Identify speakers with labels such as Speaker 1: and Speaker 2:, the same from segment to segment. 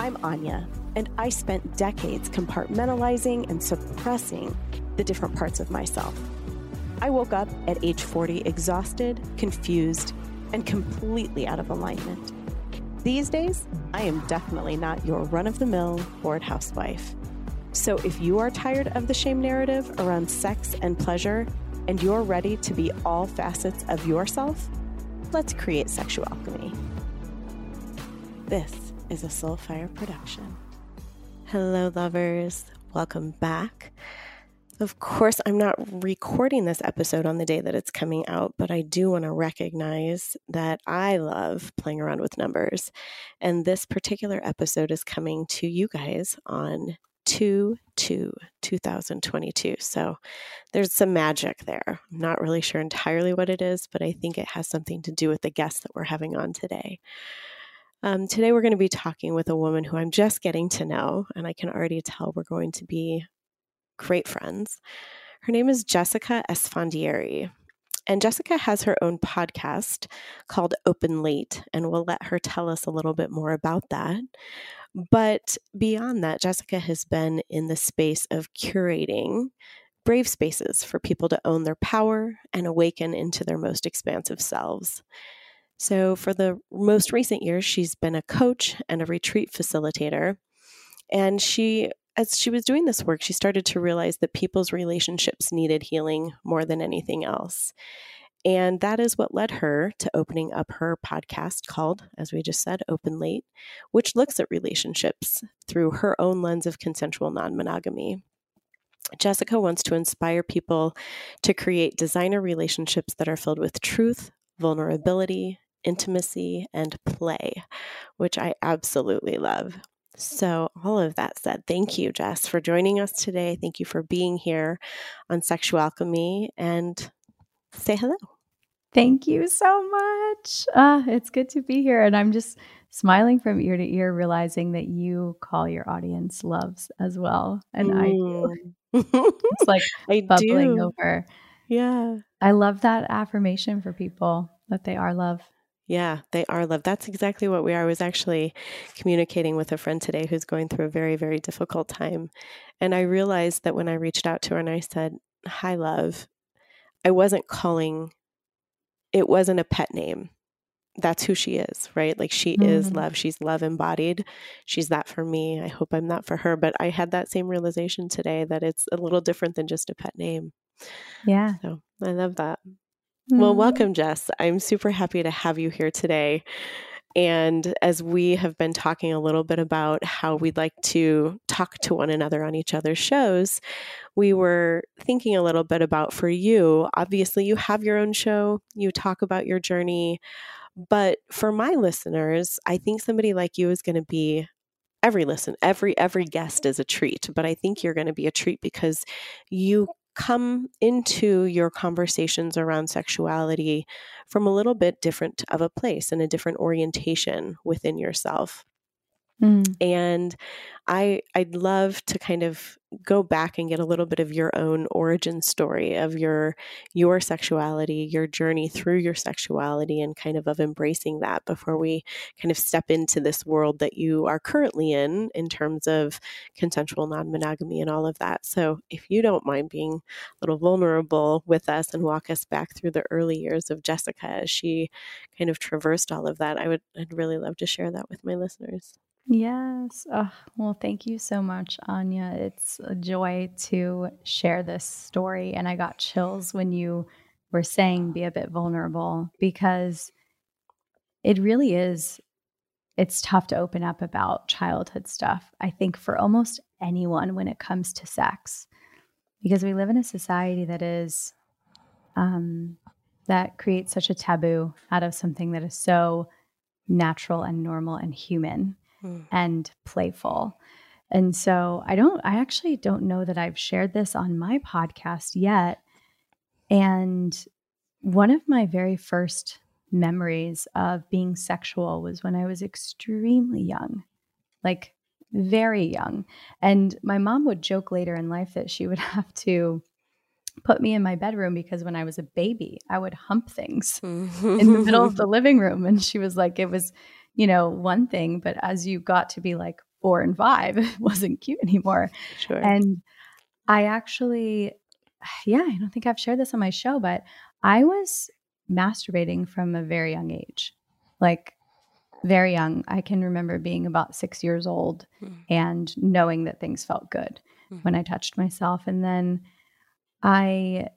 Speaker 1: I'm Anya, and I spent decades compartmentalizing and suppressing the different parts of myself. I woke up at age 40 exhausted, confused, and completely out of alignment. These days, I am definitely not your run of the mill bored housewife. So if you are tired of the shame narrative around sex and pleasure, and you're ready to be all facets of yourself, let's create sexual alchemy. This is a Soulfire production. Hello, lovers. Welcome back. Of course, I'm not recording this episode on the day that it's coming out, but I do want to recognize that I love playing around with numbers. And this particular episode is coming to you guys on 2 2 2022. So there's some magic there. I'm not really sure entirely what it is, but I think it has something to do with the guest that we're having on today. Um, today, we're going to be talking with a woman who I'm just getting to know, and I can already tell we're going to be great friends. Her name is Jessica Esfandiari. And Jessica has her own podcast called Open Late, and we'll let her tell us a little bit more about that. But beyond that, Jessica has been in the space of curating brave spaces for people to own their power and awaken into their most expansive selves. So, for the most recent years, she's been a coach and a retreat facilitator. And she, as she was doing this work, she started to realize that people's relationships needed healing more than anything else. And that is what led her to opening up her podcast called, as we just said, Open Late, which looks at relationships through her own lens of consensual non monogamy. Jessica wants to inspire people to create designer relationships that are filled with truth, vulnerability, intimacy, and play, which I absolutely love. So, all of that said, thank you, Jess, for joining us today. Thank you for being here on Sexual Alchemy and say hello.
Speaker 2: Thank you so much. Uh, it's good to be here. And I'm just smiling from ear to ear, realizing that you call your audience loves as well. And mm. I do. it's like I bubbling do. over.
Speaker 1: Yeah.
Speaker 2: I love that affirmation for people that they are love.
Speaker 1: Yeah, they are love. That's exactly what we are. I was actually communicating with a friend today who's going through a very, very difficult time. And I realized that when I reached out to her and I said, Hi, love, I wasn't calling, it wasn't a pet name. That's who she is, right? Like she mm-hmm. is love. She's love embodied. She's that for me. I hope I'm that for her. But I had that same realization today that it's a little different than just a pet name.
Speaker 2: Yeah.
Speaker 1: So I love that. Well, mm-hmm. welcome, Jess. I'm super happy to have you here today. And as we have been talking a little bit about how we'd like to talk to one another on each other's shows, we were thinking a little bit about for you. Obviously, you have your own show, you talk about your journey. But for my listeners, I think somebody like you is going to be every listen every every guest is a treat but i think you're going to be a treat because you come into your conversations around sexuality from a little bit different of a place and a different orientation within yourself. Mm. And I I'd love to kind of go back and get a little bit of your own origin story of your your sexuality, your journey through your sexuality and kind of of embracing that before we kind of step into this world that you are currently in in terms of consensual non-monogamy and all of that. So, if you don't mind being a little vulnerable with us and walk us back through the early years of Jessica as she kind of traversed all of that, I would I'd really love to share that with my listeners.
Speaker 2: Yes. Oh, well, thank you so much, Anya. It's a joy to share this story. And I got chills when you were saying be a bit vulnerable because it really is. It's tough to open up about childhood stuff, I think, for almost anyone when it comes to sex, because we live in a society that is, um, that creates such a taboo out of something that is so natural and normal and human mm. and playful. And so I don't, I actually don't know that I've shared this on my podcast yet. And one of my very first memories of being sexual was when I was extremely young, like very young. And my mom would joke later in life that she would have to put me in my bedroom because when I was a baby, I would hump things in the middle of the living room. And she was like, it was you know, one thing, but as you got to be like four and five. It wasn't cute anymore.
Speaker 1: Sure.
Speaker 2: And I actually, yeah, I don't think I've shared this on my show, but I was masturbating from a very young age. Like, very young. I can remember being about six years old
Speaker 1: Mm.
Speaker 2: and knowing that things felt good
Speaker 1: Mhm.
Speaker 2: when I touched myself. And then I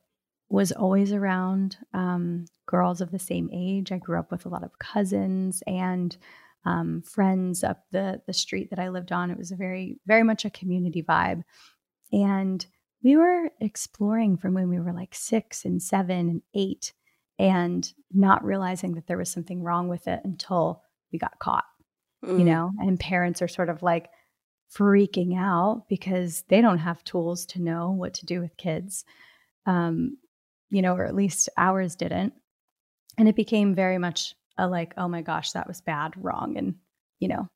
Speaker 2: was always around um, girls of the same age. I grew up with a lot of cousins and um, friends up the the street that I lived on. It was a very very much a community vibe, and we were exploring from when we were like six and seven and eight, and not realizing that there was something wrong with it until we got caught. You
Speaker 1: Mm.
Speaker 2: know, and parents are sort of like freaking out because they don't have tools to know what to do with kids um, you know, or at least ours didn't. And it became very much a like, oh my gosh, that was bad, wrong. And, you know,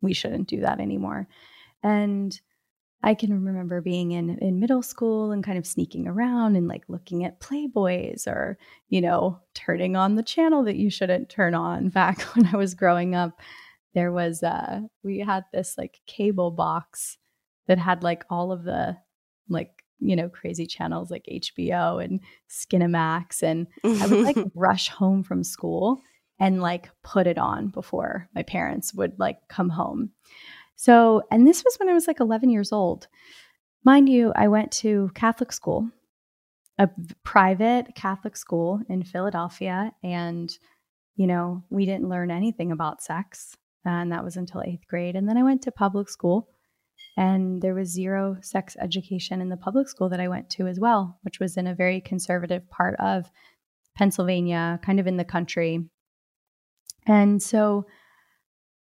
Speaker 2: we shouldn't do that anymore. And I can remember being in, in middle school and kind of sneaking around and like looking at Playboys or, you know, turning on the channel that you shouldn't turn on. Back when I was growing up, there was, uh, we had this like cable box that had like all of the like you know, crazy channels like HBO and Skinamax. And I would like rush home from school and like put it on before my parents would like come home. So, and this was when I was like 11 years old. Mind you, I went to Catholic school, a private Catholic school in Philadelphia. And, you know, we didn't learn anything about sex. And that was until eighth grade. And then I went to public school and there was zero sex education in the public school that I went to as well, which was in a very conservative part of Pennsylvania, kind of in the country. And so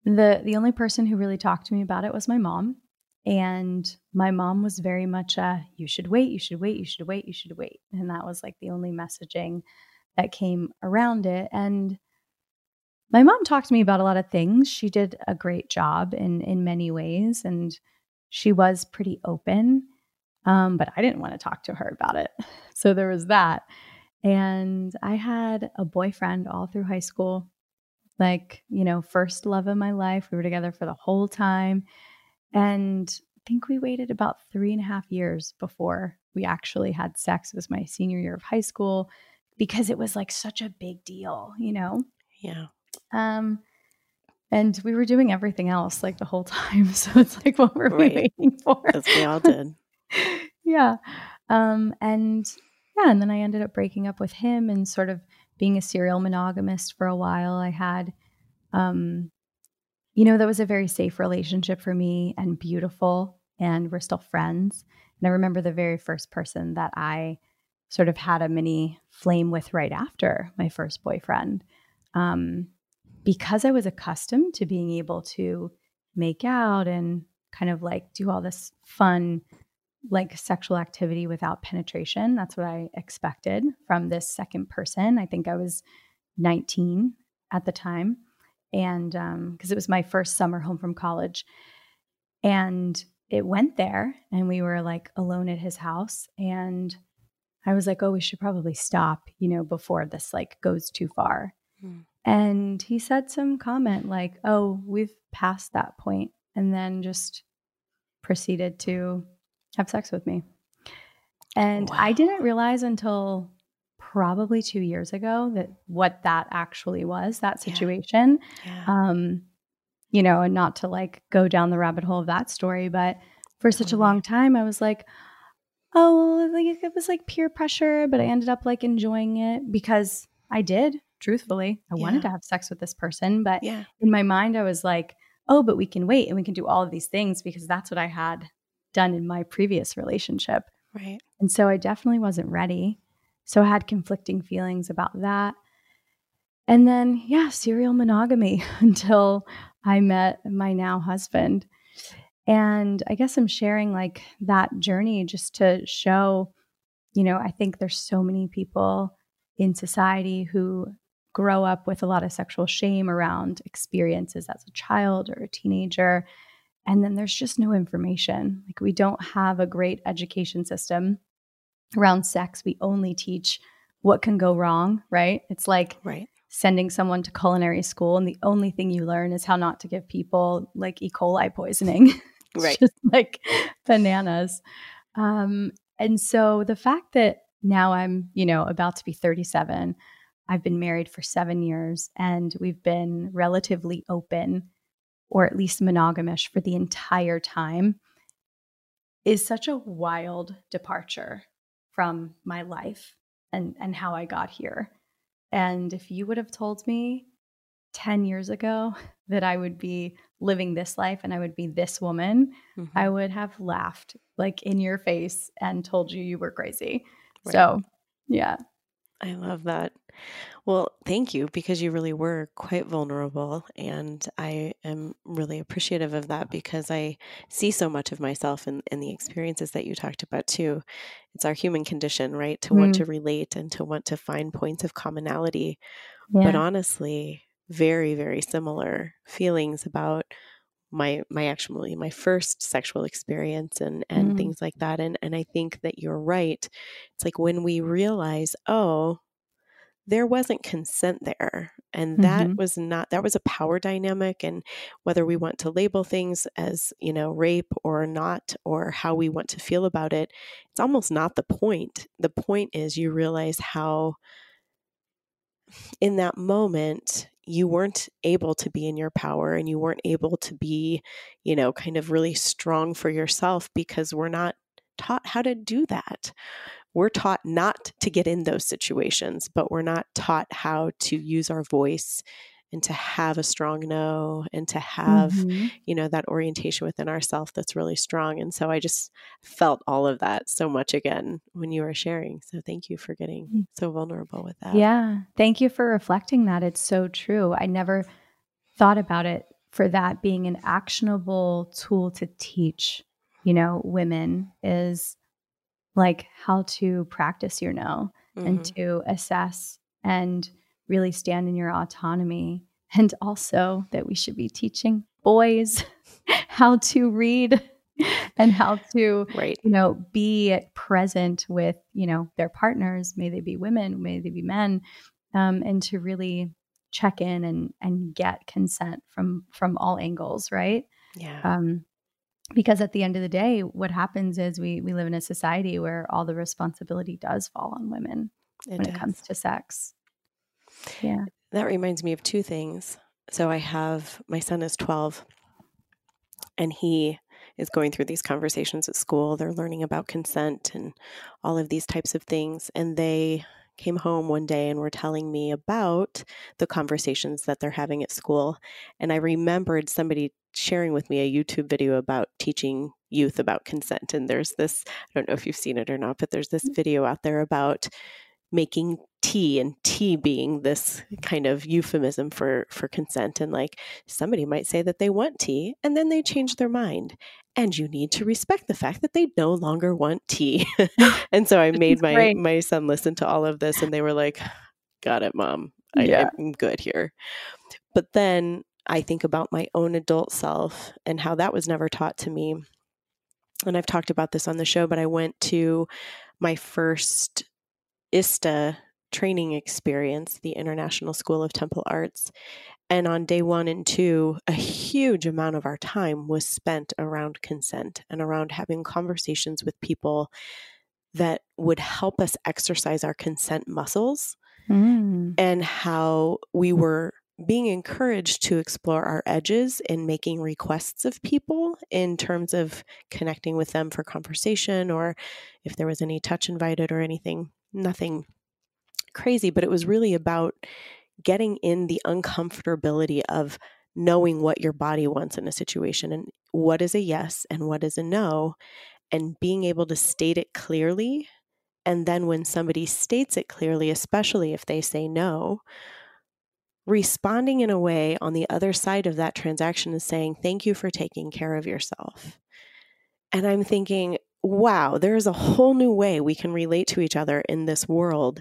Speaker 2: the the only person who really talked to me about it was my mom. And my mom was very much a you should wait, you should wait, you should wait, you should wait. And that was like the only messaging that came around it. And my mom talked to me about a lot of things. She did a great job in in many ways and she was pretty open. Um, but I didn't want to talk to her about it. So there was that. And I had a boyfriend all through high school, like, you know, first love of my life. We were together for the whole time. And I think we waited about three and a half years before we actually had sex. It was my senior year of high school because it was like such a big deal, you know?
Speaker 1: Yeah.
Speaker 2: Um, and we were doing everything else like the whole time. So it's like, what were
Speaker 1: Right.
Speaker 2: we waiting for?
Speaker 1: As we all did.
Speaker 2: yeah. Um, and yeah, and then I ended up breaking up with him and sort of being a serial monogamist for a while. I had, um, you know, that was a very safe relationship for me and beautiful, and we're still friends. And I remember the very first person that I sort of had a mini flame with right after my first boyfriend. Um, because I was accustomed to being able to make out and kind of like do all this fun like sexual activity without penetration. That's what I expected from this second person. I think I was 19 at the time. And because it was my first summer home from college. And it went there, and we were like alone at his house. And I was like, oh, we should probably stop, you know, before this like goes too far.
Speaker 1: Hmm.
Speaker 2: And he said some comment like, oh, we've passed that point, and then just proceeded to have sex with me. And I didn't realize until probably two years ago that what that actually was, that situation.
Speaker 1: Yeah.
Speaker 2: Um, you know, and not to like go down the rabbit hole of that story, but for such a long time, I was like, oh, like it was like peer pressure, but I ended up like enjoying it because I did, truthfully. I wanted to have sex with this person, but
Speaker 1: yeah.
Speaker 2: in my mind, I was like, oh, but we can wait and we can do all of these things because that's what I had done in my previous relationship.
Speaker 1: Right.
Speaker 2: And so I definitely wasn't ready. So I had conflicting feelings about that. And then, yeah, serial monogamy until I met my now husband. And I guess I'm sharing like that journey just to show, you know, I think there's so many people in society who grow up with a lot of sexual shame around experiences as a child or a teenager. And then there's just no information. Like, we don't have a great education system around sex. We only teach what can go wrong, right? It's like
Speaker 1: Right.
Speaker 2: sending someone to culinary school and the only thing you learn is how not to give people like E. coli poisoning.
Speaker 1: Right.
Speaker 2: just like bananas. Um, and so the fact that now I'm, you know, about to be 37, I've been married for seven years and we've been relatively open or at least monogamish for the entire time is such a wild departure from my life and, and how I got here. And if you would have told me 10 years ago that I would be living this life and I would be this woman,
Speaker 1: Mm-hmm.
Speaker 2: I would have laughed like in your face and told you you were crazy.
Speaker 1: Right.
Speaker 2: So, yeah.
Speaker 1: I love that. Well, thank you because you really were quite vulnerable. And I am really appreciative of that because I see so much of myself in, in the experiences that you talked about too. It's our human condition, right? To want
Speaker 2: Mm.
Speaker 1: to relate and to want to find points of commonality.
Speaker 2: Yeah.
Speaker 1: But honestly, very, very similar feelings about my my actually my first sexual experience and and
Speaker 2: Mm.
Speaker 1: things like that and and I think that you're right it's like when we realize oh there wasn't consent there and that
Speaker 2: Mhm.
Speaker 1: was not that was a power dynamic and whether we want to label things as you know rape or not or how we want to feel about it it's almost not the point the point is you realize how in that moment you weren't able to be in your power and you weren't able to be you know kind of really strong for yourself because we're not taught how to do that. We're taught not to get in those situations but we're not taught how to use our voice and to have a strong no and to have
Speaker 2: Mhm.
Speaker 1: you know that orientation within ourself that's really strong and so i just felt all of that so much again when you were sharing so thank you for getting
Speaker 2: Mm.
Speaker 1: so vulnerable with that
Speaker 2: Yeah. Thank you for reflecting that. It's so true. I never thought about it for that being an actionable tool to teach, you know, women is like how to practice your no and
Speaker 1: Mhm.
Speaker 2: to assess and really stand in your autonomy. And also that we should be teaching boys how to read and how to
Speaker 1: right.
Speaker 2: you know be present with you know their partners may they be women may they be men um, and to really check in and and get consent from from all angles right?
Speaker 1: Yeah.
Speaker 2: Um, because at the end of the day what happens is we we live in a society where all the responsibility does fall on women
Speaker 1: it
Speaker 2: when it comes to sex yeah
Speaker 1: That reminds me of two things. So I have my son is 12 and he is going through these conversations at school. They're learning about consent and all of these types of things. And they came home one day and were telling me about the conversations that they're having at school. And I remembered somebody sharing with me a YouTube video about teaching youth about consent. And there's this, I don't know if you've seen it or not, but there's this mm. video out there about making tea and tea being this kind of euphemism for for consent and like somebody might say that they want tea and then they change their mind. And you need to respect the fact that they no longer want tea. And so i made my
Speaker 2: great.
Speaker 1: my son listen to all of this and they were like got it mom. I,
Speaker 2: Yeah.
Speaker 1: i'm good here. But then i think about my own adult self and how that was never taught to me. And i've talked about this on the show but i went to my first ISTA training experience, the International School of Temple Arts. And on day one and two, a huge amount of our time was spent around consent and around having conversations with people that would help us exercise our consent muscles
Speaker 2: Mm.
Speaker 1: and how we were being encouraged to explore our edges in making requests of people in terms of connecting with them for conversation or if there was any touch invited or anything. Nothing crazy, but it was really about getting in the uncomfortability of knowing what your body wants in a situation and what is a yes and what is a no, and being able to state it clearly. And then when somebody states it clearly, especially if they say no, responding in a way on the other side of that transaction is saying, Thank you for taking care of yourself. And I'm thinking, wow, there's a whole new way we can relate to each other in this world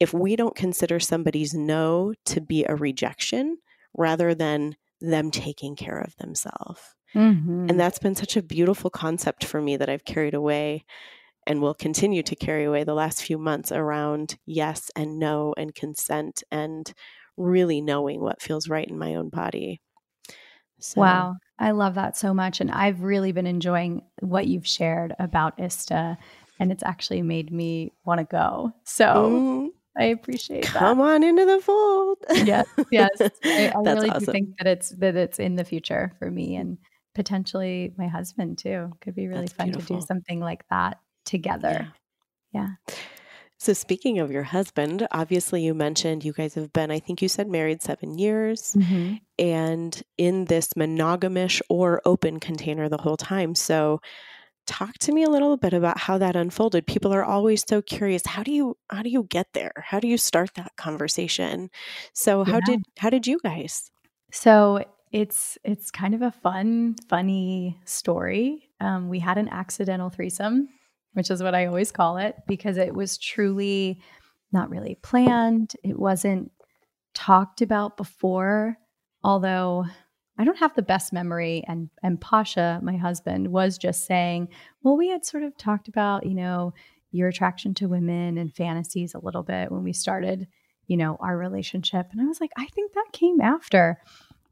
Speaker 1: if we don't consider somebody's no to be a rejection rather than them taking care of themselves.
Speaker 2: Mhm.
Speaker 1: And that's been such a beautiful concept for me that I've carried away and will continue to carry away the last few months around yes and no and consent and really knowing what feels right in my own body.
Speaker 2: So. Wow. I love that so much. And I've really been enjoying what you've shared about ISTA, and it's actually made me want to go. So mm. I appreciate
Speaker 1: Come that. Come on into the fold.
Speaker 2: yes, yes. I, I really awesome. do think that it's that it's in the future for me and potentially my husband too. Could be really That's fun beautiful. to do something like that together. yeah. yeah.
Speaker 1: So, speaking of your husband, obviously you mentioned you guys have been, I think you said married seven years mm-hmm. and in this monogamish or open container the whole time. So, talk to me a little bit about how that unfolded. People are always so curious. How do you how do you get there? How do you start that conversation? So, how yeah. did how did you guys?
Speaker 2: So, it's it's kind of a fun, funny story. Um, we had an accidental threesome which is what I always call it, because it was truly not really planned. It wasn't talked about before, although I don't have the best memory. And and Pasha, my husband, was just saying, well, we had sort of talked about, you know, your attraction to women and fantasies a little bit when we started, you know, our relationship. And I was like, I think that came after.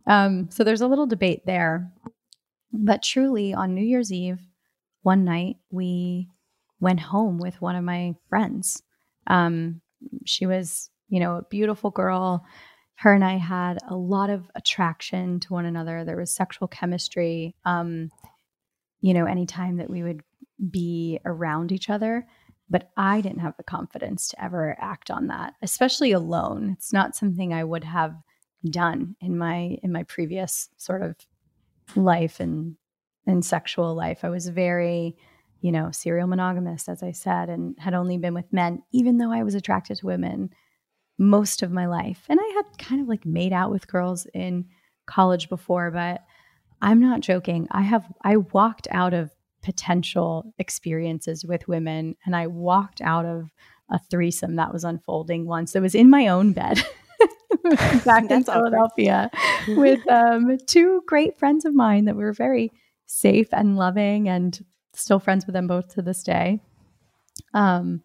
Speaker 2: Um, so there's a little debate there. But truly, on New Year's Eve, one night we went home with one of my friends. Um, she was, you know, a beautiful girl. Her and I had a lot of attraction to one another. There was sexual chemistry. Um, you know, anytime that we would be around each other, but I didn't have the confidence to ever act on that, especially alone. It's not something I would have done in my in my previous sort of life and and sexual life. I was very you know, serial monogamist, as I said, and had only been with men, even though I was attracted to women most of my life. And I had kind of like made out with girls in college before, but I'm not joking. I have, I walked out of potential experiences with women and I walked out of a threesome that was unfolding once. It was in my own bed. back in Philadelphia with um, two great friends of mine that were very safe and loving and still friends with them both to this day. Um,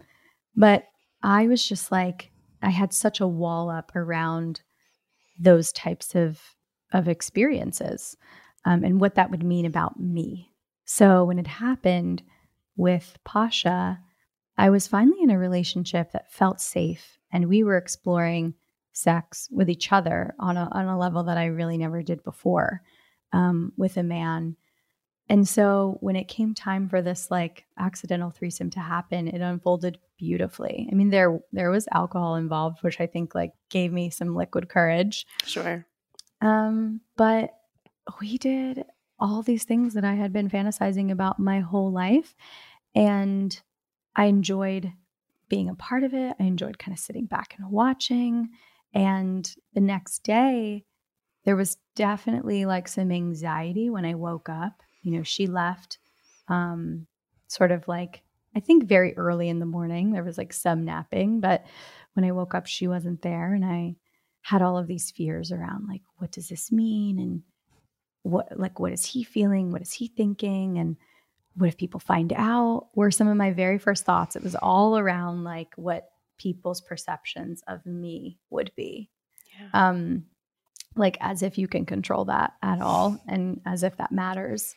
Speaker 2: but I was just like, I had such a wall up around those types of of experiences um, and what that would mean about me. So when it happened with Pasha, I was finally in a relationship that felt safe, and we were exploring sex with each other on a on a level that I really never did before um, with a man and so when it came time for this like accidental threesome to happen, it unfolded beautifully. I mean, there there was alcohol involved, which I think like gave me some liquid courage.
Speaker 1: Sure.
Speaker 2: Um, but we did all these things that I had been fantasizing about my whole life. And I enjoyed being a part of it. I enjoyed kind of sitting back and watching. And the next day, there was definitely like some anxiety when I woke up you know, she left um, sort of like, I think very early in the morning. There was like some napping, but when I woke up, she wasn't there. And I had all of these fears around like, what does this mean? And what, like, what is he feeling? What is he thinking? And what if people find out? Were some of my very first thoughts. It was all around like what people's perceptions of me would be. Yeah. Um, like as if you can control that at all and as if that matters.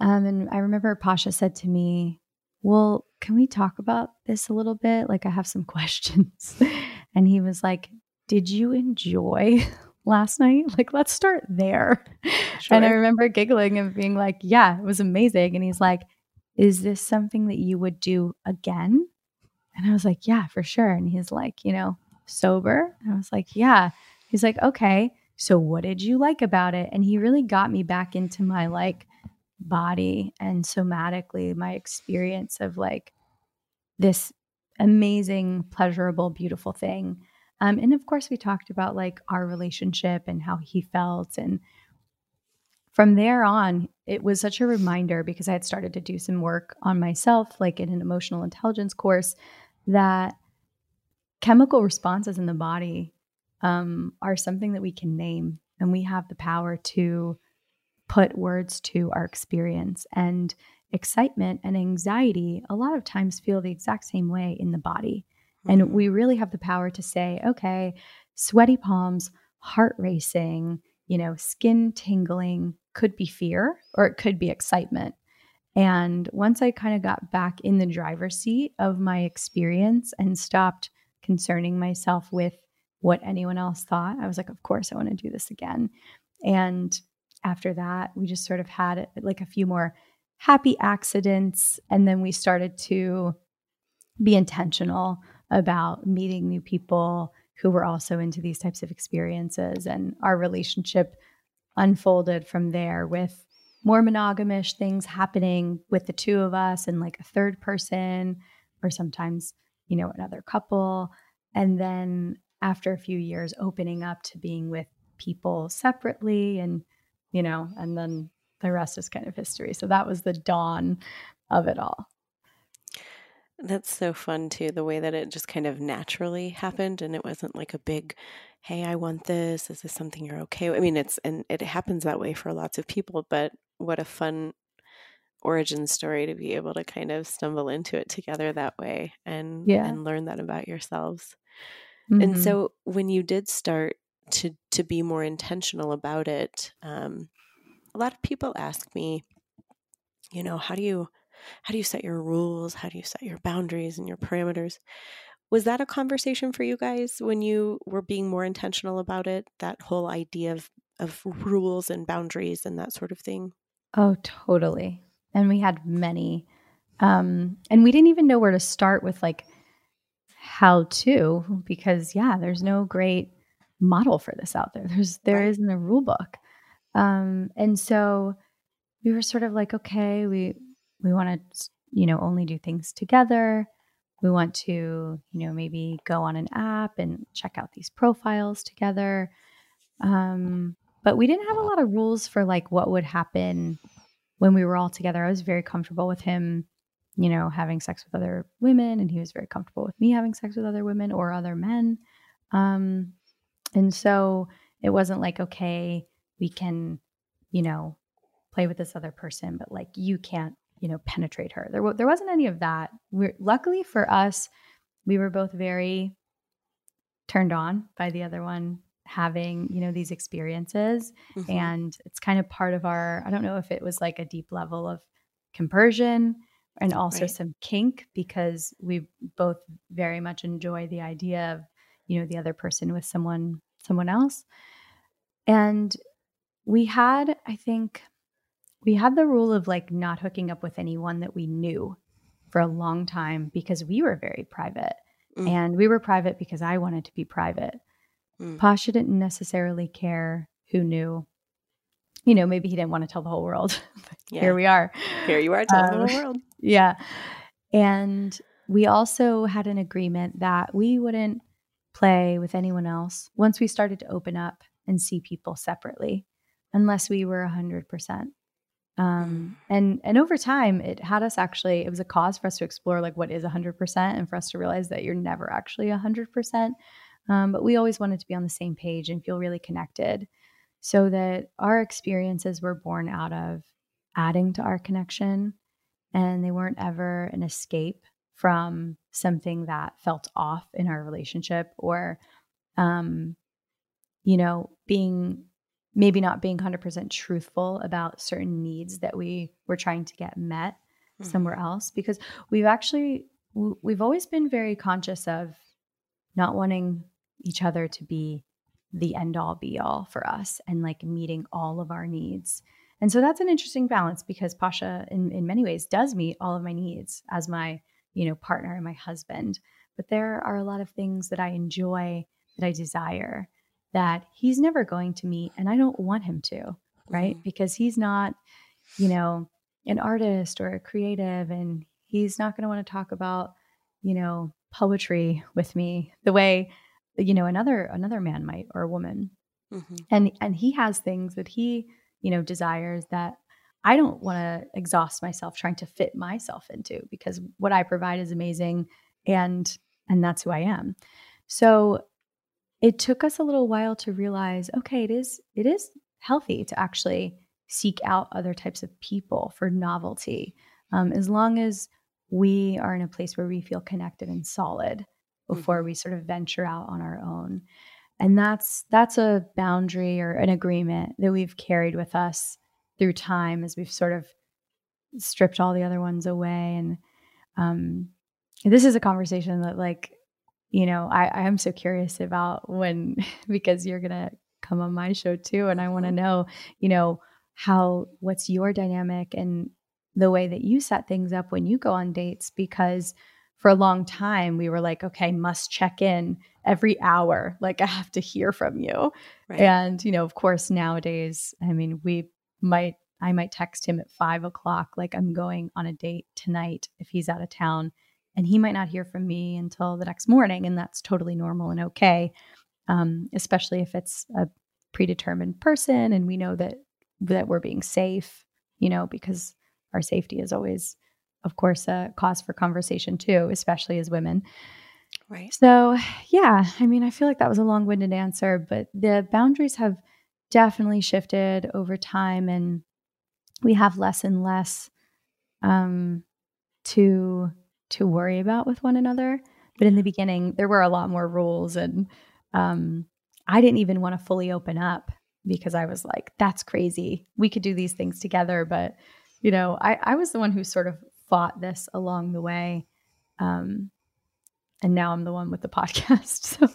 Speaker 2: Um, and I remember Pasha said to me, Well, can we talk about this a little bit? Like, I have some questions. and he was like, Did you enjoy last night? Like, let's start there. Sure. And I remember giggling and being like, Yeah, it was amazing. And he's like, Is this something that you would do again? And I was like, Yeah, for sure. And he's like, You know, sober? And I was like, Yeah. He's like, Okay. So, what did you like about it? And he really got me back into my like body and somatically my experience of like this amazing, pleasurable, beautiful thing. Um, and of course, we talked about like our relationship and how he felt. And from there on, it was such a reminder because I had started to do some work on myself, like in an emotional intelligence course, that chemical responses in the body um, are something that we can name and we have the power to put words to our experience. And excitement and anxiety a lot of times feel the exact same way in the body. Mm-hmm. And we really have the power to say, okay, sweaty palms, heart racing, you know, skin tingling, could be fear or it could be excitement. And once I kind of got back in the driver's seat of my experience and stopped concerning myself with what anyone else thought, I was like, of course, I want to do this again. And after that, we just sort of had like a few more happy accidents. And then we started to be intentional about meeting new people who were also into these types of experiences. And our relationship unfolded from there with more monogamish things happening with the two of us and like a third person, or sometimes, you know, another couple. And then after a few years, opening up to being with people separately and, you know, and then the rest is kind of history. So that was the dawn of it all.
Speaker 3: That's so fun too, the way that it just kind of naturally happened and it wasn't like a big, hey, I want this. Is this something you're okay with? I mean, it's, and it happens that way for lots of people, but what a fun origin story to be able to kind of stumble into it together that way and, yeah. and learn that about yourselves. Mm-hmm. And so when you did start to, to be more intentional about it, um, a lot of people ask me, you know, how do you, how do you set your rules? How do you set your boundaries and your parameters? Was that a conversation for you guys when you were being more intentional about it? That whole idea of, of rules and boundaries and that sort of thing?
Speaker 2: Oh, totally. And we had many. Um, and we didn't even know where to start with like how to, because yeah, there's no great model for this out there. There's there right. isn't a rule book. Um, and so we were sort of like, okay, we we want to, you know, only do things together. We want to, you know, maybe go on an app and check out these profiles together. Um, but we didn't have a lot of rules for like what would happen when we were all together. I was very comfortable with him, you know, having sex with other women, and he was very comfortable with me having sex with other women or other men. Um, and so it wasn't like, okay, we can, you know, play with this other person, but like you can't you know, penetrate her. There, there wasn't any of that. We're, luckily for us, we were both very turned on by the other one having, you know, these experiences. Mm-hmm. And it's kind of part of our, I don't know if it was like a deep level of compersion and also right. some kink because we both very much enjoy the idea of, you know, the other person with someone, someone else. And we had, I think, we had the rule of like not hooking up with anyone that we knew for a long time because we were very private. Mm. And we were private because I wanted to be private. Mm. Pasha didn't necessarily care who knew. You know, maybe he didn't want to tell the whole world. yeah. Here we are.
Speaker 3: Here you are telling um, the whole world.
Speaker 2: Yeah. And we also had an agreement that we wouldn't play with anyone else once we started to open up and see people separately, unless we were 100%. Um, and and over time, it had us actually. It was a cause for us to explore like what is hundred percent, and for us to realize that you're never actually hundred percent. Um, but we always wanted to be on the same page and feel really connected, so that our experiences were born out of adding to our connection, and they weren't ever an escape from something that felt off in our relationship or, um, you know, being maybe not being 100% truthful about certain needs that we were trying to get met mm-hmm. somewhere else because we've actually we've always been very conscious of not wanting each other to be the end all be all for us and like meeting all of our needs. And so that's an interesting balance because Pasha in, in many ways does meet all of my needs as my, you know, partner and my husband. But there are a lot of things that I enjoy that I desire that he's never going to meet and I don't want him to, right? Mm-hmm. Because he's not, you know, an artist or a creative and he's not going to want to talk about, you know, poetry with me the way you know another another man might or a woman. Mm-hmm. And and he has things that he, you know, desires that I don't want to exhaust myself trying to fit myself into because what I provide is amazing and and that's who I am. So it took us a little while to realize okay it is it is healthy to actually seek out other types of people for novelty um, as long as we are in a place where we feel connected and solid before mm-hmm. we sort of venture out on our own and that's that's a boundary or an agreement that we've carried with us through time as we've sort of stripped all the other ones away. And um this is a conversation that like you know i i am so curious about when because you're gonna come on my show too and i want to know you know how what's your dynamic and the way that you set things up when you go on dates because for a long time we were like okay must check in every hour like i have to hear from you right. and you know of course nowadays i mean we might i might text him at five o'clock like i'm going on a date tonight if he's out of town and he might not hear from me until the next morning and that's totally normal and okay um, especially if it's a predetermined person and we know that that we're being safe you know because our safety is always of course a cause for conversation too especially as women.
Speaker 3: Right.
Speaker 2: So yeah i mean i feel like that was a long-winded answer but the boundaries have definitely shifted over time and we have less and less um to to worry about with one another. But in the beginning there were a lot more rules and um i didn't even want to fully open up because i was like that's crazy. We could do these things together. But you know, I, I was the one who sort of fought this along the way. Um, and now I'm the one with the podcast. So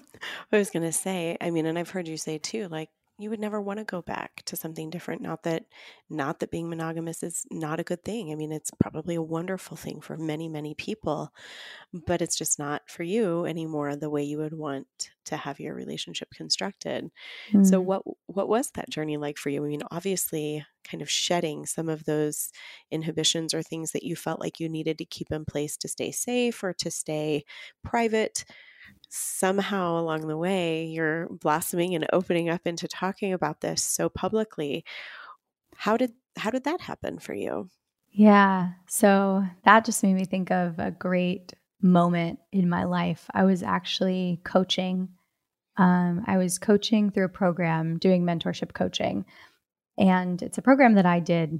Speaker 3: I was going to say, I mean, and I've heard you say too, like you would never want to go back to something different not that not that being monogamous is not a good thing i mean it's probably a wonderful thing for many many people but it's just not for you anymore the way you would want to have your relationship constructed mm. so what what was that journey like for you i mean obviously kind of shedding some of those inhibitions or things that you felt like you needed to keep in place to stay safe or to stay private somehow along the way you're blossoming and opening up into talking about this so publicly. How did how did that happen for you?
Speaker 2: Yeah so that just made me think of a great moment in my life. I was actually coaching um, i was coaching through a program doing mentorship coaching and it's a program that i did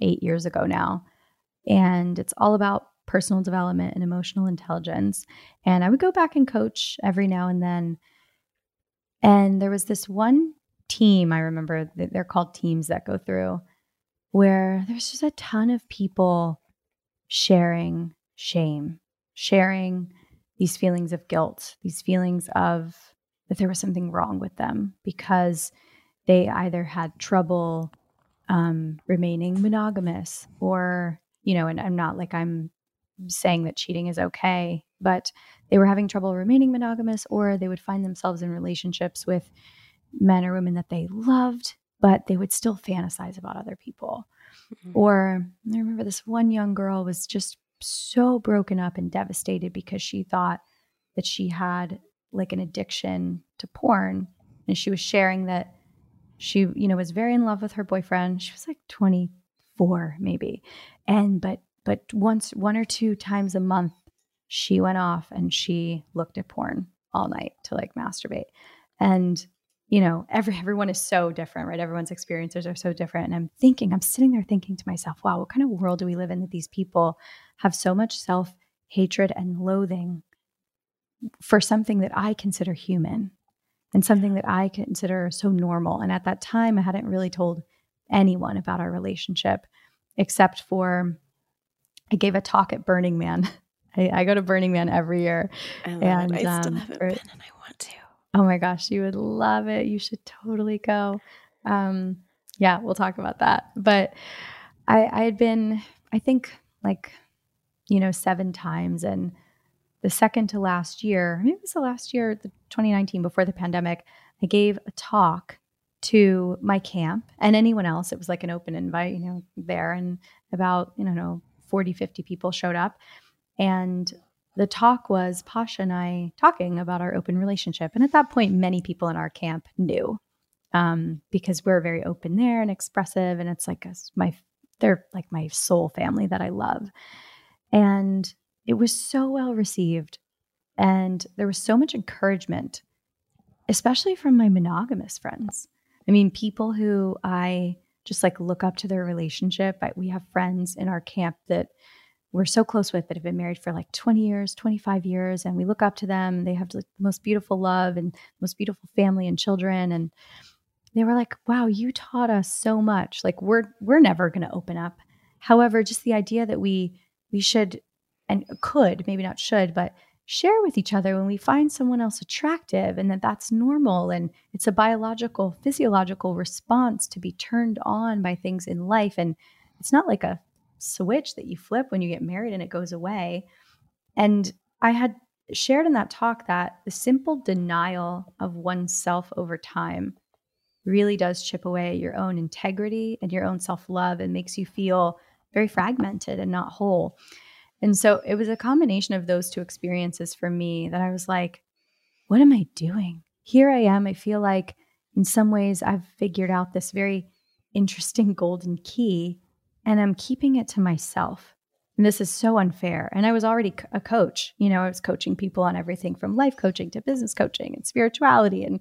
Speaker 2: eight years ago now and it's all about personal development and emotional intelligence. And I would go back and coach every now and then. And there was this one team, I remember they're called teams that go through, where there's just a ton of people sharing shame, sharing these feelings of guilt, these feelings of that there was something wrong with them because they either had trouble um, remaining monogamous or, you know, and I'm not like I'm saying that cheating is okay, but they were having trouble remaining monogamous, or they would find themselves in relationships with men or women that they loved, but they would still fantasize about other people. Mm-hmm. Or I remember this one young girl was just so broken up and devastated because she thought that she had like an addiction to porn. And she was sharing that she, you know, was very in love with her boyfriend. She was like 24, maybe. And, but but once, one or two times a month, she went off and she looked at porn all night to like masturbate. And you know, every everyone is so different, right? Everyone's experiences are so different. And I'm thinking, I'm sitting there thinking to myself, wow, what kind of world do we live in that these people have so much self hatred and loathing for something that I consider human and something that I consider so normal. And at that time, I hadn't really told anyone about our relationship except for I gave a talk at Burning Man. I, I go to Burning Man every year.
Speaker 3: I and it. I um, still haven't for, been and I want to.
Speaker 2: Oh my gosh, you would love it. You should totally go. Um, yeah, we'll talk about that. But I, I had been, I think, like, you know, seven times. And the second to last year, maybe it was the last year, the 2019, before the pandemic, I gave a talk to my camp and anyone else. It was like an open invite, you know, there and about, you know, 40, 50 people showed up. And the talk was Pasha and I talking about our open relationship. And at that point, many people in our camp knew um, because we're very open there and expressive. And it's like a, my, they're like my soul family that I love. And it was so well received. And there was so much encouragement, especially from my monogamous friends. I mean, people who I just like look up to their relationship. I, we have friends in our camp that we're so close with that have been married for like 20 years, 25 years, and we look up to them. They have like the most beautiful love and most beautiful family and children. And they were like, wow, you taught us so much. Like we're we're never gonna open up. However, just the idea that we we should and could, maybe not should, but share with each other when we find someone else attractive and that that's normal and it's a biological physiological response to be turned on by things in life. And it's not like a switch that you flip when you get married and it goes away. And i had shared in that talk that the simple denial of oneself over time really does chip away at your own integrity and your own self-love and makes you feel very fragmented and not whole and so it was a combination of those two experiences for me that I was like, what am I doing? Here I am. I feel like in some ways I've figured out this very interesting golden key and I'm keeping it to myself. And this is so unfair. And I was already a coach. You know, I was coaching people on everything from life coaching to business coaching and spirituality and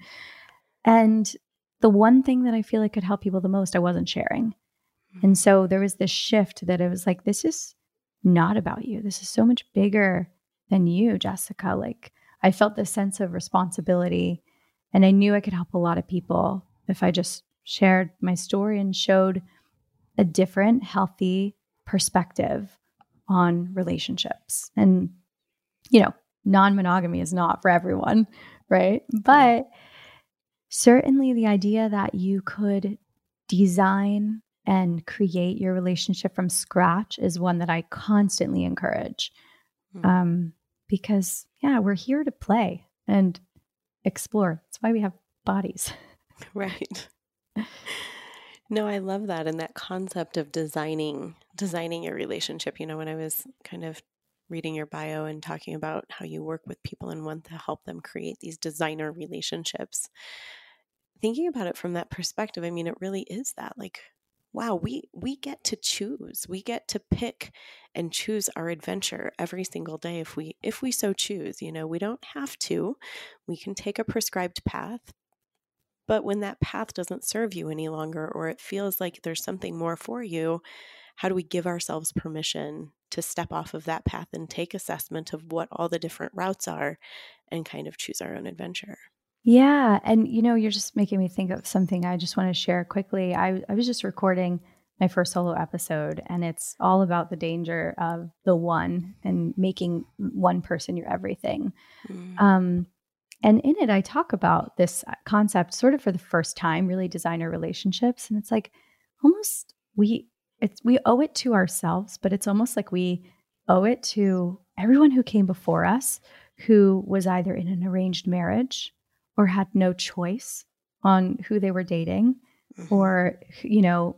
Speaker 2: and the one thing that I feel like could help people the most I wasn't sharing. Hmm. And so there was this shift that it was like this is not about you. This is so much bigger than you, Jessica. Like, I felt this sense of responsibility, and I knew I could help a lot of people if I just shared my story and showed a different, healthy perspective on relationships. And, you know, non monogamy is not for everyone, right? Mm-hmm. But certainly the idea that you could design and create your relationship from scratch is one that I constantly encourage. Mm. Um, because, yeah, we're here to play and explore. That's why we have bodies.
Speaker 1: Right. No, I love that and that concept of designing designing your relationship. You know, when I was kind of reading your bio and talking about how you work with people and want to help them create these designer relationships, thinking about it from that perspective, I mean, it really is that like wow we we get to choose. We get to pick and choose our adventure every single day if we if we so choose you know we don't have to. We can take a prescribed path but when that path doesn't serve you any longer or it feels like there's something more for you how do we give ourselves permission to step off of that path and take assessment of what all the different routes are and kind of choose our own adventure
Speaker 2: yeah. And, you know, you're just making me think of something I just want to share quickly. I, I was just recording my first solo episode, and it's all about the danger of the one and making one person your everything. Mm. Um, and in it, I talk about this concept sort of for the first time, really designer relationships. And it's like almost we it's we owe it to ourselves, but it's almost like we owe it to everyone who came before us who was either in an arranged marriage or had no choice on who they were dating mm-hmm. or you know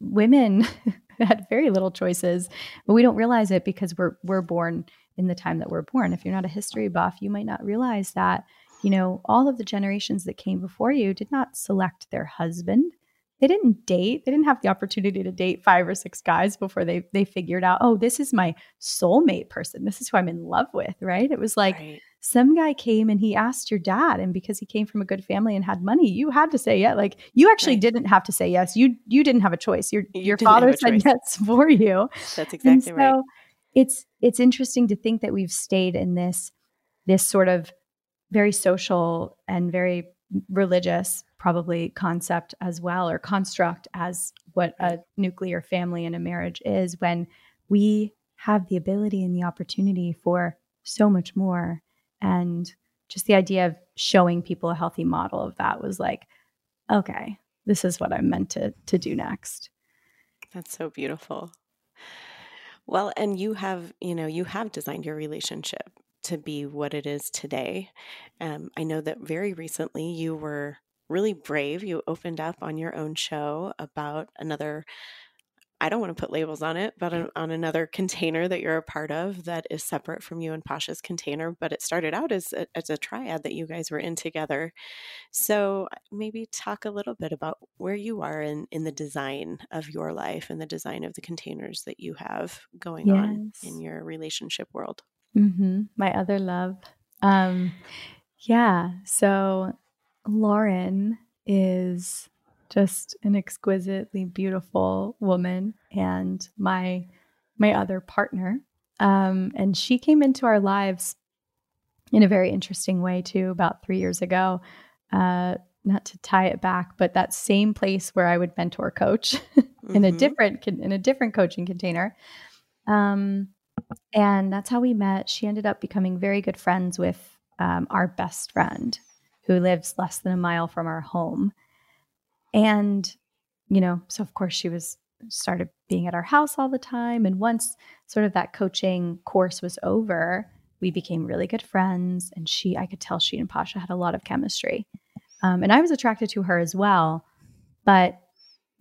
Speaker 2: women had very little choices but we don't realize it because we're we're born in the time that we're born. If you're not a history buff you might not realize that you know all of the generations that came before you did not select their husband. They didn't date. They didn't have the opportunity to date five or six guys before they they figured out oh this is my soulmate person. This is who i'm in love with right? It was like right some guy came and he asked your dad and because he came from a good family and had money you had to say yes like you actually right. didn't have to say yes. You you didn't have a choice. Your you your father said yes for you.
Speaker 1: That's exactly so right.
Speaker 2: it's it's interesting to think that we've stayed in this this sort of very social and very religious probably concept as well or construct as what a nuclear family and a marriage is when we have the ability and the opportunity for so much more and just the idea of showing people a healthy model of that was like, okay, this is what I'm meant to to do next.
Speaker 1: That's so beautiful. Well, and you have, you know, you have designed your relationship to be what it is today. Um, I know that very recently you were really brave. You opened up on your own show about another I don't want to put labels on it, but on, on, another container that you're a part of that is separate from you and Pasha's container. But it started out as a, as a triad that you guys were in together. So uh, maybe talk a little bit about where you are in, in the design of your life and the design of the containers that you have going yes. on in your relationship world.
Speaker 2: Mm-hmm. My other love. Um, yeah. So Lauren is just an exquisitely beautiful woman and my my other partner. Um, and she came into our lives in a very interesting way too, about three years ago. Uh, not to tie it back, but that same place where I would mentor coach mm-hmm. in a mm-hmm. different in a different coaching container. Um, and that's how we met. She ended up becoming very good friends with um, our best friend, who lives less than a mile from our home. And you know, so of course she was started being at our house all the time. And once sort of that coaching course was over, we became really good friends. And she, I could tell she and Pasha had a lot of chemistry. Um, and I was attracted to her as well. But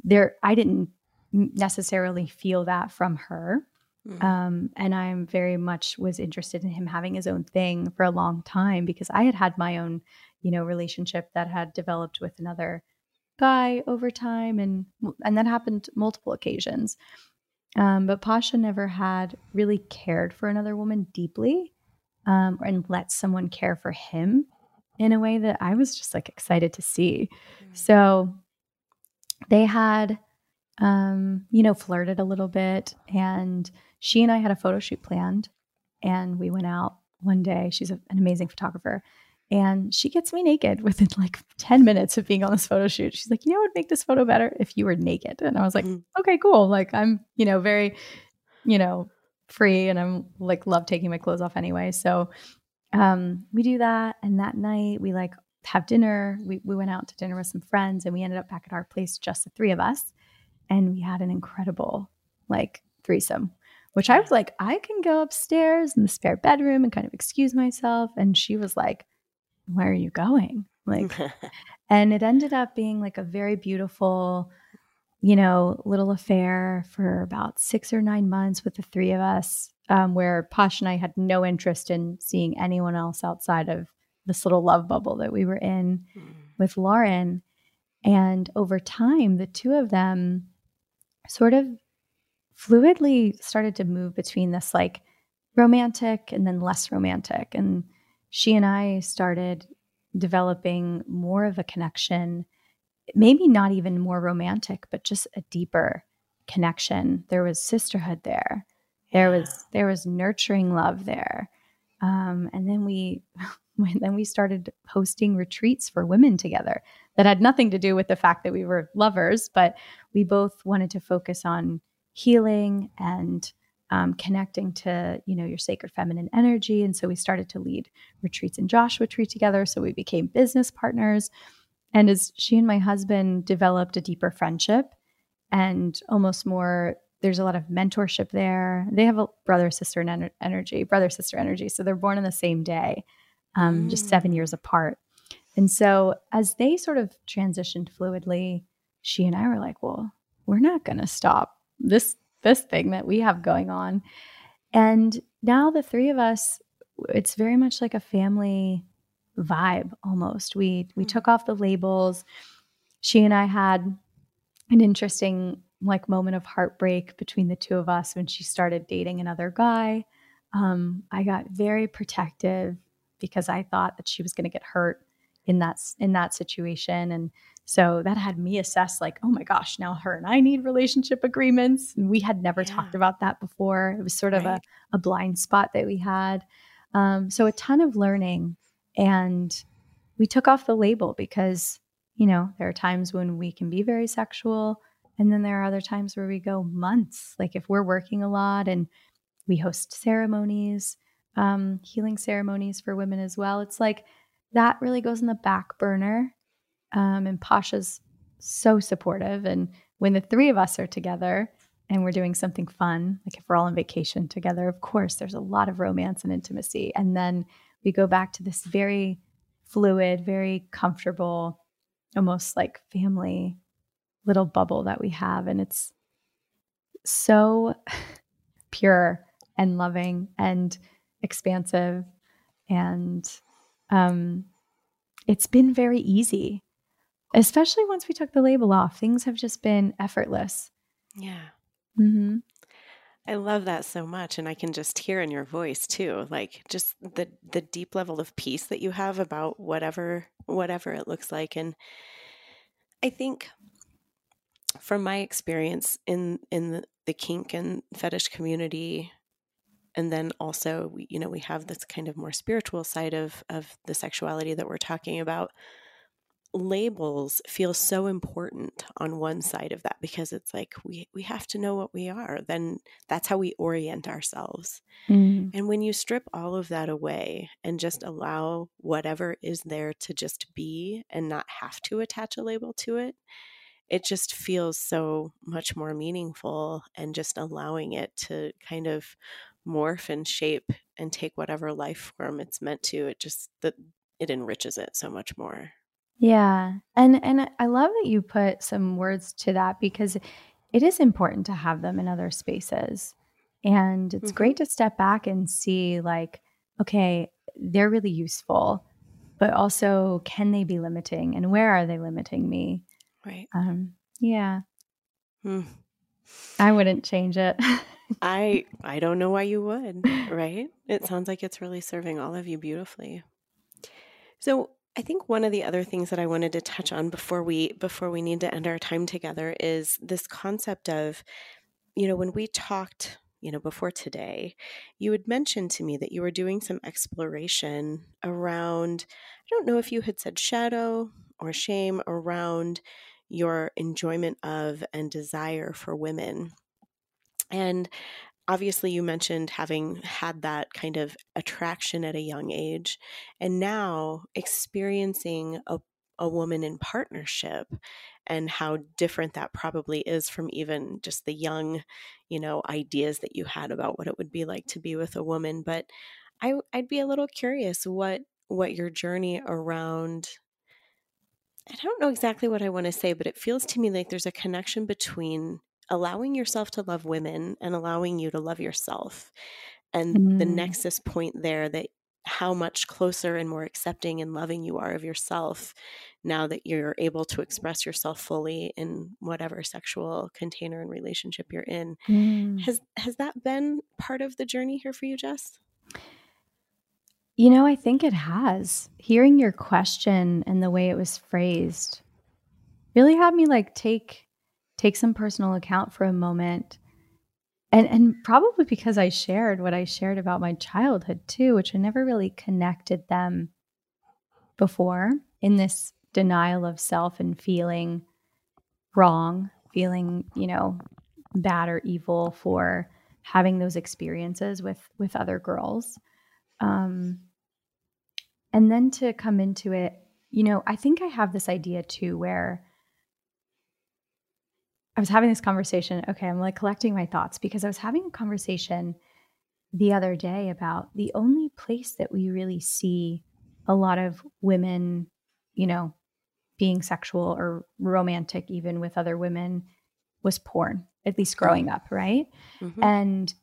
Speaker 2: there, I didn't necessarily feel that from her. Mm-hmm. Um, and I'm very much was interested in him having his own thing for a long time because I had had my own, you know, relationship that had developed with another guy over time, and and that happened multiple occasions. Um, but Pasha never had really cared for another woman deeply, um, and let someone care for him in a way that I was just like excited to see. Mm-hmm. So they had, um, you know, flirted a little bit, and she and I had a photo shoot planned, and we went out one day. She's a, an amazing photographer, and she gets me naked within like 10 minutes of being on this photo shoot. She's like, you know what would make this photo better if you were naked? And I was like, mm-hmm. okay, cool. Like I'm, you know, very, you know, free and I'm like love taking my clothes off anyway. So um we do that. And that night we like have dinner. We we went out to dinner with some friends and we ended up back at our place, just the three of us. And we had an incredible like threesome which I was like, I can go upstairs in the spare bedroom and kind of excuse myself. And she was like, where are you going? Like, and it ended up being like a very beautiful, you know, little affair for about six or nine months with the three of us, um, where Posh and I had no interest in seeing anyone else outside of this little love bubble that we were in mm. with Lauren. And over time, the two of them sort of fluidly started to move between this like romantic and then less romantic. And she and I started developing more of a connection, maybe not even more romantic, but just a deeper connection. There was sisterhood there. There was there was nurturing love there. Um, and then we then we started hosting retreats for women together that had nothing to do with the fact that we were lovers, but we both wanted to focus on healing and um, connecting to you know your sacred feminine energy. And so we started to lead retreats in joshua tree together. So we became business partners. And as she and my husband developed a deeper friendship and almost more there's a lot of mentorship there. They have a brother sister en- energy brother sister energy. So they're born on the same day um, mm. just seven years apart. And so as they sort of transitioned fluidly she and i were like well we're not going to stop this this thing that we have going on. And now the three of us, it's very much like a family vibe almost. We we hmm. took off the labels. She and I had an interesting like moment of heartbreak between the two of us when she started dating another guy. Um, I got very protective because I thought that she was going to get hurt in that in that situation, and so that had me assess, like, oh my gosh, now her and I need relationship agreements. And we had never yeah. talked about that before. It was sort of a, a blind spot that we had. Um, so a ton of learning. And we took off the label because, you know, there are times when we can be very sexual. And then there are other times where we go months. Like if we're working a lot and we host ceremonies, um, healing ceremonies for women as well, it's like that really goes in the back burner um, and Pasha's so supportive. And when the three of us are together and we're doing something fun, like if we're all on vacation together, of course, there's a lot of romance and intimacy. And then we go back to this very fluid, very comfortable, almost like family little bubble that we have. And it's so pure and loving and expansive. And um, it's been very easy especially once we took the label off. Things have just been effortless.
Speaker 3: Yeah. Mm-hmm. I love that so much, and I can just hear in your voice too, like just the the deep level of peace that you have about whatever whatever it looks like. And I think, from my experience in in the,
Speaker 1: the kink and fetish community and then also we, you know we have this kind of more spiritual side of of the sexuality that we're talking about labels feel so important on one side of that because it's like we we have to know what we are then that's how we orient ourselves mm. and when you strip all of that away and just allow whatever is there to just be and not have to attach a label to it it just feels so much more meaningful and just allowing it to kind of morph and shape and take whatever life form it's meant to it just that it enriches it so much more
Speaker 2: yeah and and i love that you put some words to that because it is important to have them in other spaces and it's mm-hmm. great to step back and see like okay they're really useful but also can they be limiting and where are they limiting me
Speaker 1: right
Speaker 2: um yeah mm. i wouldn't change it
Speaker 1: I I don't know why you would, right? It sounds like it's really serving all of you beautifully. So, I think one of the other things that I wanted to touch on before we before we need to end our time together is this concept of you know, when we talked, you know, before today, you had mentioned to me that you were doing some exploration around I don't know if you had said shadow or shame around your enjoyment of and desire for women. And obviously, you mentioned having had that kind of attraction at a young age, and now experiencing a, a woman in partnership and how different that probably is from even just the young, you know, ideas that you had about what it would be like to be with a woman. But I, I'd be a little curious what what your journey around I don't know exactly what I want to say, but it feels to me like there's a connection between allowing yourself to love women and allowing you to love yourself. And mm. the nexus point there that how much closer and more accepting and loving you are of yourself now that you're able to express yourself fully in whatever sexual container and relationship you're in. Mm. Has has that been part of the journey here for you, Jess?
Speaker 2: You know, I think it has. Hearing your question and the way it was phrased really had me like take take some personal account for a moment. And and probably because I shared what I shared about my childhood too, which I never really connected them before in this denial of self and feeling wrong, feeling, you know, bad or evil for having those experiences with with other girls. Um and then to come into it, you know, I think I have this idea too where I was having this conversation. Okay, I'm like collecting my thoughts because I was having a conversation the other day about the only place that we really see a lot of women, you know, being sexual or romantic even with other women was porn, at least growing up, right? Mm-hmm. And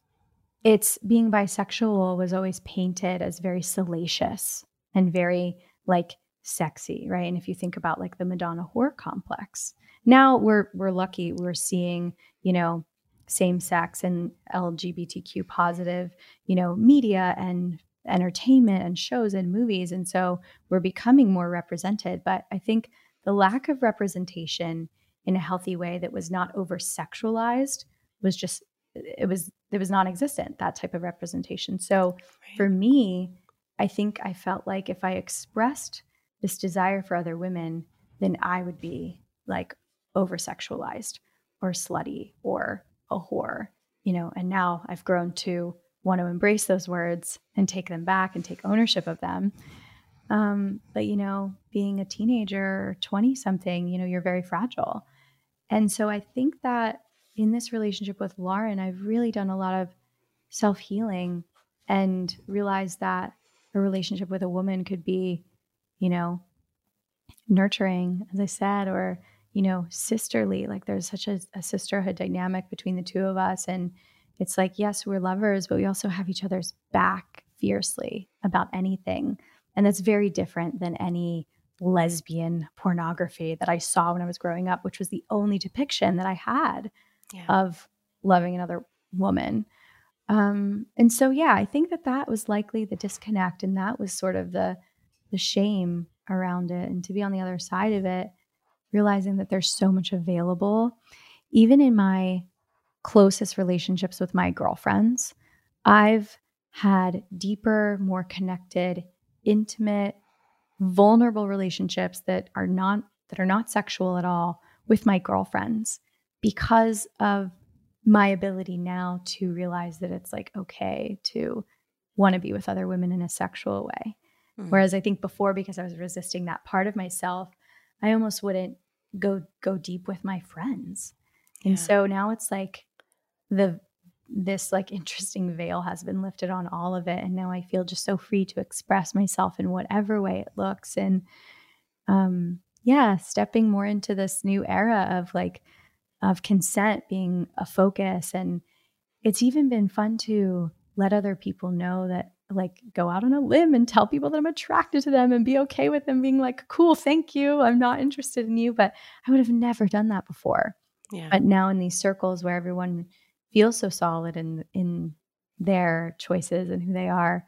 Speaker 2: it's being bisexual was always painted as very salacious and very like sexy, right? And if you think about like the Madonna whore complex, now we're we're lucky we're seeing you know same sex and lgbtq positive you know media and entertainment and shows and movies and so we're becoming more represented but i think the lack of representation in a healthy way that was not over sexualized was just it was it was non-existent that type of representation so right. for me i think i felt like if i expressed this desire for other women then i would be like over sexualized or slutty or a whore, you know, and now I've grown to want to embrace those words and take them back and take ownership of them. Um, but, you know, being a teenager, 20 something, you know, you're very fragile. And so I think that in this relationship with Lauren, I've really done a lot of self healing and realized that a relationship with a woman could be, you know, nurturing, as I said, or you know, sisterly. Like there's such a, a sisterhood dynamic between the two of us. And it's like, yes, we're lovers, but we also have each other's back fiercely about anything. And that's very different than any lesbian pornography that I saw when I was growing up, which was the only depiction that I had yeah. of loving another woman. Um, and so, yeah, I think that that was likely the disconnect, and that was sort of the the shame around it. And to be on the other side of it, realizing that there's so much available. Even in my closest relationships with my girlfriends. I've had deeper, more connected, intimate, vulnerable relationships that are not that are not sexual at all with my girlfriends because of my ability now to realize that it's like okay to want to be with other women in a sexual way. Mm-hmm. Whereas I think before because I was resisting that part of myself, I almost wouldn't go go deep with my friends. Yeah. And so now it's like the this like interesting veil has been lifted on all of it and now I feel just so free to express myself in whatever way it looks and um yeah, stepping more into this new era of like of consent being a focus and it's even been fun to let other people know that like go out on a limb and tell people that I'm attracted to them and be okay with them being like, cool, thank you. I'm not interested in you. But I would have never done that before. Yeah. But now in these circles where everyone feels so solid in in their choices and who they are,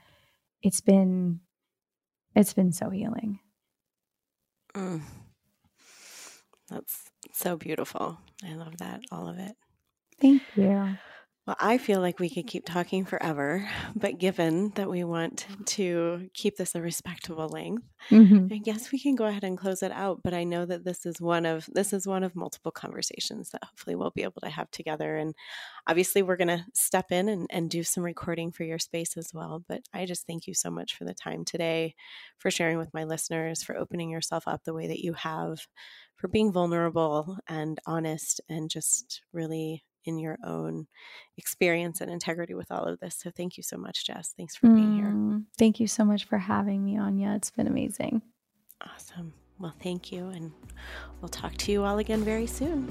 Speaker 2: it's been it's been so healing.
Speaker 1: Mm. That's so beautiful. I love that, all of it.
Speaker 2: Thank you.
Speaker 1: Well, I feel like we could keep talking forever, but given that we want to keep this a respectable length, mm-hmm. I guess we can go ahead and close it out. But I know that this is one of this is one of multiple conversations that hopefully we'll be able to have together. And obviously, we're going to step in and, and do some recording for your space as well. But I just thank you so much for the time today, for sharing with my listeners, for opening yourself up the way that you have, for being vulnerable and honest, and just really in your own experience and integrity with all of this. So thank you so much, Jess. Thanks for being here. Mm,
Speaker 2: thank you so much for having me, Anya. It's been amazing.
Speaker 1: Awesome. Well, thank you. And we'll talk to you all again very soon.